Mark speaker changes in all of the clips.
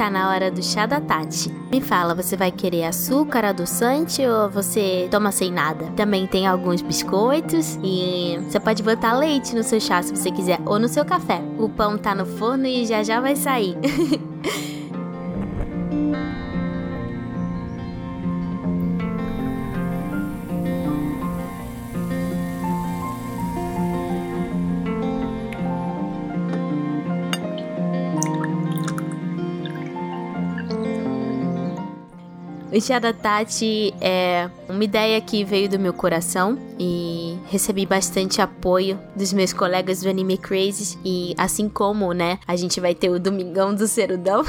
Speaker 1: tá na hora do chá da Tati. Me fala, você vai querer açúcar, adoçante ou você toma sem nada? Também tem alguns biscoitos e você pode botar leite no seu chá se você quiser ou no seu café. O pão tá no forno e já já vai sair. O Chá da Tati é uma ideia que veio do meu coração e recebi bastante apoio dos meus colegas do Anime Crazy e assim como, né, a gente vai ter o Domingão do Cerudão.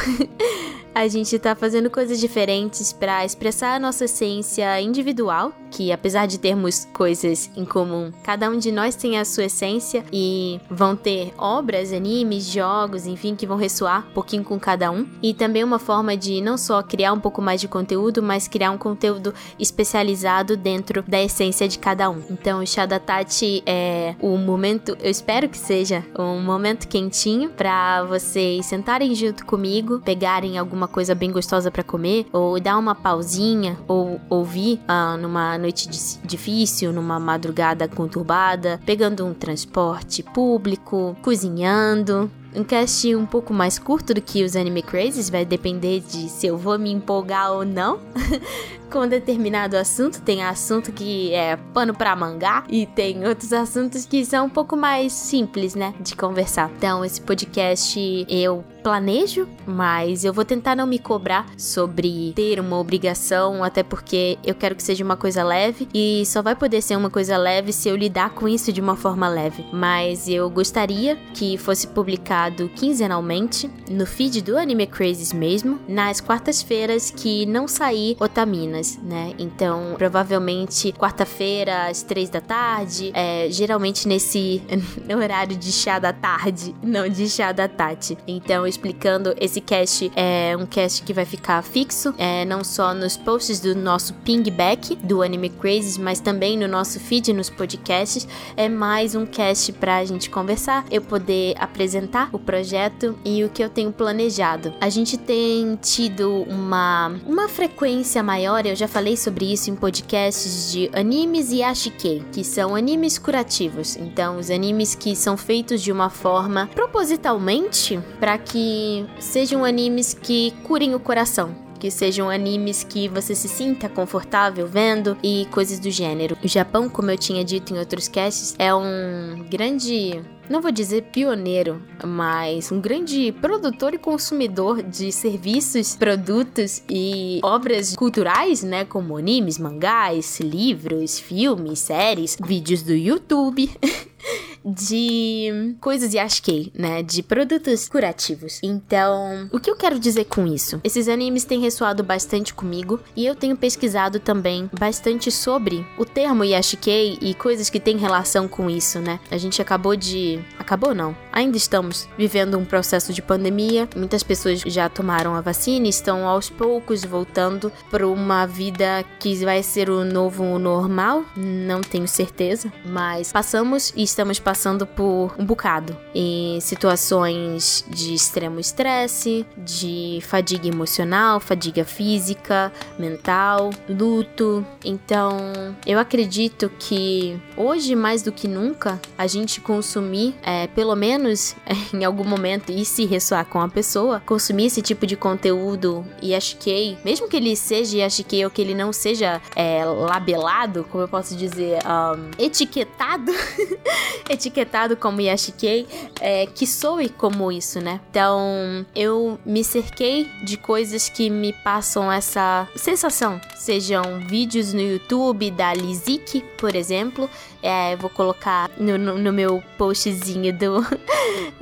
Speaker 1: a gente tá fazendo coisas diferentes para expressar a nossa essência individual, que apesar de termos coisas em comum, cada um de nós tem a sua essência e vão ter obras, animes, jogos, enfim, que vão ressoar um pouquinho com cada um. E também uma forma de não só criar um pouco mais de conteúdo, mas criar um conteúdo especializado dentro da essência de cada um. Então, o chá da Tati é o momento, eu espero que seja um momento quentinho para vocês sentarem junto comigo, pegarem alguma uma coisa bem gostosa para comer, ou dar uma pausinha, ou ouvir ah, numa noite difícil, numa madrugada conturbada, pegando um transporte público, cozinhando, um cast um pouco mais curto do que os Anime Crazes, vai depender de se eu vou me empolgar ou não. com determinado assunto. Tem assunto que é pano para mangá e tem outros assuntos que são um pouco mais simples, né, de conversar. Então, esse podcast eu planejo, mas eu vou tentar não me cobrar sobre ter uma obrigação, até porque eu quero que seja uma coisa leve e só vai poder ser uma coisa leve se eu lidar com isso de uma forma leve. Mas eu gostaria que fosse publicado quinzenalmente no feed do Anime Crazes mesmo, nas quartas-feiras que não sair Otamina né? Então, provavelmente quarta-feira às três da tarde, é, geralmente nesse horário de chá da tarde, não de chá da tarde. Então, explicando, esse cast é um cast que vai ficar fixo, é, não só nos posts do nosso pingback do Anime Crazes, mas também no nosso feed, nos podcasts. É mais um cast pra gente conversar, eu poder apresentar o projeto e o que eu tenho planejado. A gente tem tido uma, uma frequência maior, eu já falei sobre isso em podcasts de animes e ashikei, que são animes curativos. Então, os animes que são feitos de uma forma propositalmente para que sejam animes que curem o coração que sejam animes que você se sinta confortável vendo e coisas do gênero. O Japão, como eu tinha dito em outros casts, é um grande não vou dizer pioneiro, mas um grande produtor e consumidor de serviços, produtos e obras culturais, né, como animes, mangás, livros, filmes, séries, vídeos do YouTube. de coisas Yashikei, né? De produtos curativos. Então, o que eu quero dizer com isso? Esses animes têm ressoado bastante comigo e eu tenho pesquisado também bastante sobre o termo Yashikei e coisas que têm relação com isso, né? A gente acabou de. Acabou não. Ainda estamos vivendo um processo de pandemia. Muitas pessoas já tomaram a vacina e estão aos poucos voltando para uma vida que vai ser o novo normal. Não tenho certeza, mas passamos e estamos passando passando por um bocado em situações de extremo estresse, de fadiga emocional, fadiga física, mental, luto. Então, eu acredito que hoje mais do que nunca a gente consumir, é, pelo menos em algum momento e se ressoar com a pessoa, consumir esse tipo de conteúdo e que, mesmo que ele seja que ou que ele não seja é, labelado, como eu posso dizer, um, etiquetado etiquetado como Yashikei, é, que soe como isso, né? Então, eu me cerquei de coisas que me passam essa sensação. Sejam vídeos no YouTube da Lizik, por exemplo. É, vou colocar no, no, no meu postzinho do,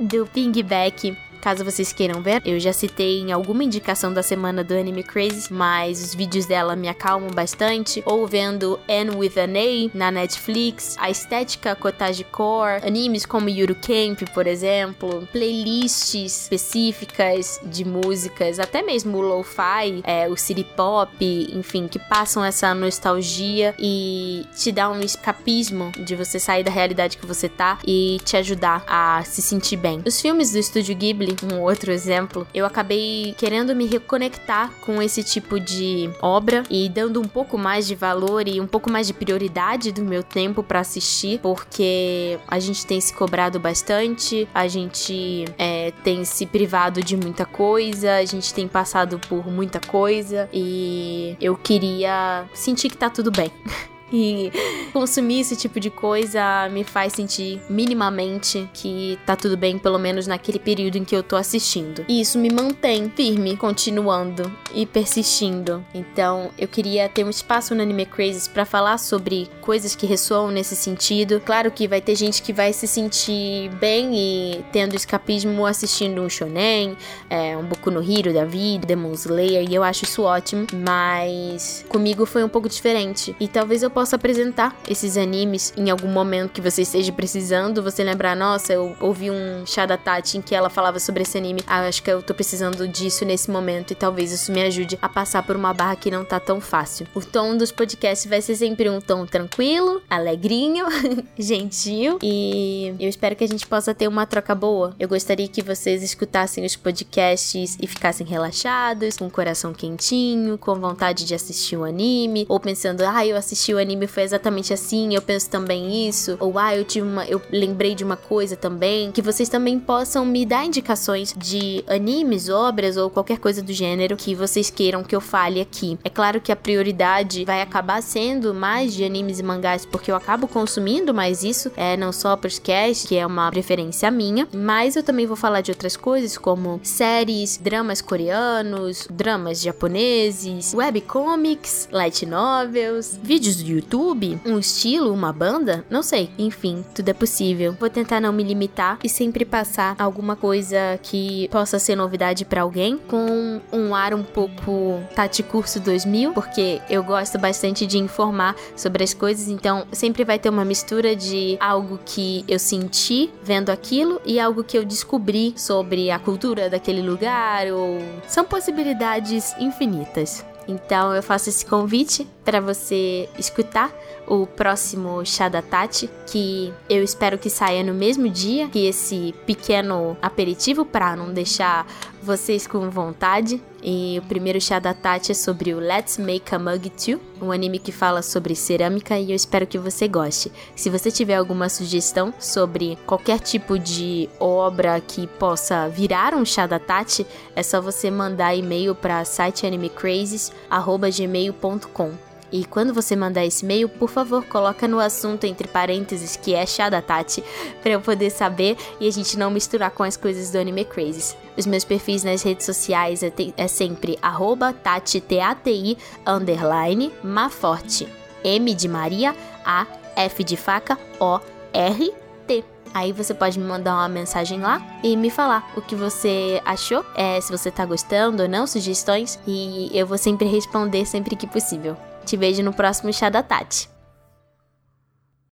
Speaker 1: do pingback Caso vocês queiram ver, eu já citei em alguma indicação da semana do Anime Crazy, mas os vídeos dela me acalmam bastante. Ou vendo Anne with an A na Netflix, a estética cottage core, animes como Yuru Camp, por exemplo, playlists específicas de músicas, até mesmo o lo-fi, é, o city pop, enfim, que passam essa nostalgia e te dá um escapismo de você sair da realidade que você tá e te ajudar a se sentir bem. Os filmes do estúdio Ghibli Um outro exemplo, eu acabei querendo me reconectar com esse tipo de obra e dando um pouco mais de valor e um pouco mais de prioridade do meu tempo para assistir, porque a gente tem se cobrado bastante, a gente é, tem se privado de muita coisa, a gente tem passado por muita coisa e eu queria sentir que tá tudo bem. E consumir esse tipo de coisa me faz sentir minimamente que tá tudo bem, pelo menos naquele período em que eu tô assistindo. E isso me mantém firme, continuando e persistindo. Então, eu queria ter um espaço no Anime Crazes para falar sobre coisas que ressoam nesse sentido. Claro que vai ter gente que vai se sentir bem e tendo escapismo assistindo um shonen, é, um Boku no Hero da vida, Demon Slayer, e eu acho isso ótimo. Mas comigo foi um pouco diferente. E talvez eu possa apresentar esses animes em algum momento que você esteja precisando. Você lembrar, nossa, eu ouvi um chá da Tati em que ela falava sobre esse anime. Ah, acho que eu tô precisando disso nesse momento e talvez isso me ajude a passar por uma barra que não tá tão fácil. O tom dos podcasts vai ser sempre um tom tranquilo, alegrinho, gentil e eu espero que a gente possa ter uma troca boa. Eu gostaria que vocês escutassem os podcasts e ficassem relaxados, com o coração quentinho, com vontade de assistir o anime, ou pensando, ah, eu assisti o anime anime foi exatamente assim, eu penso também isso, ou ah, eu tive uma, eu lembrei de uma coisa também, que vocês também possam me dar indicações de animes, obras ou qualquer coisa do gênero que vocês queiram que eu fale aqui. É claro que a prioridade vai acabar sendo mais de animes e mangás, porque eu acabo consumindo mais isso, é não só podcast, que é uma preferência minha, mas eu também vou falar de outras coisas como séries, dramas coreanos, dramas japoneses, webcomics, light novels, vídeos do YouTube, um estilo, uma banda, não sei. Enfim, tudo é possível. Vou tentar não me limitar e sempre passar alguma coisa que possa ser novidade para alguém com um ar um pouco Tati Curso 2000, porque eu gosto bastante de informar sobre as coisas, então sempre vai ter uma mistura de algo que eu senti vendo aquilo e algo que eu descobri sobre a cultura daquele lugar ou são possibilidades infinitas. Então eu faço esse convite para você escutar o próximo Chá da Tati, que eu espero que saia no mesmo dia que esse pequeno aperitivo para não deixar vocês com vontade. E o primeiro chá da Tati é sobre o Let's Make a Mug 2, um anime que fala sobre cerâmica e eu espero que você goste. Se você tiver alguma sugestão sobre qualquer tipo de obra que possa virar um chá da Tati, é só você mandar e-mail para siteanimecrazes@gmail.com. E quando você mandar esse e-mail, por favor, coloca no assunto entre parênteses que é chá da Tati, para eu poder saber e a gente não misturar com as coisas do Anime Crazes. Os meus perfis nas redes sociais é, é sempre arroba tati, T-A-T-I, underline, maforte. M de Maria, A, F de faca, O, R, T. Aí você pode me mandar uma mensagem lá e me falar o que você achou, é, se você tá gostando ou não, sugestões, e eu vou sempre responder sempre que possível. Te vejo no próximo Chá da Tati.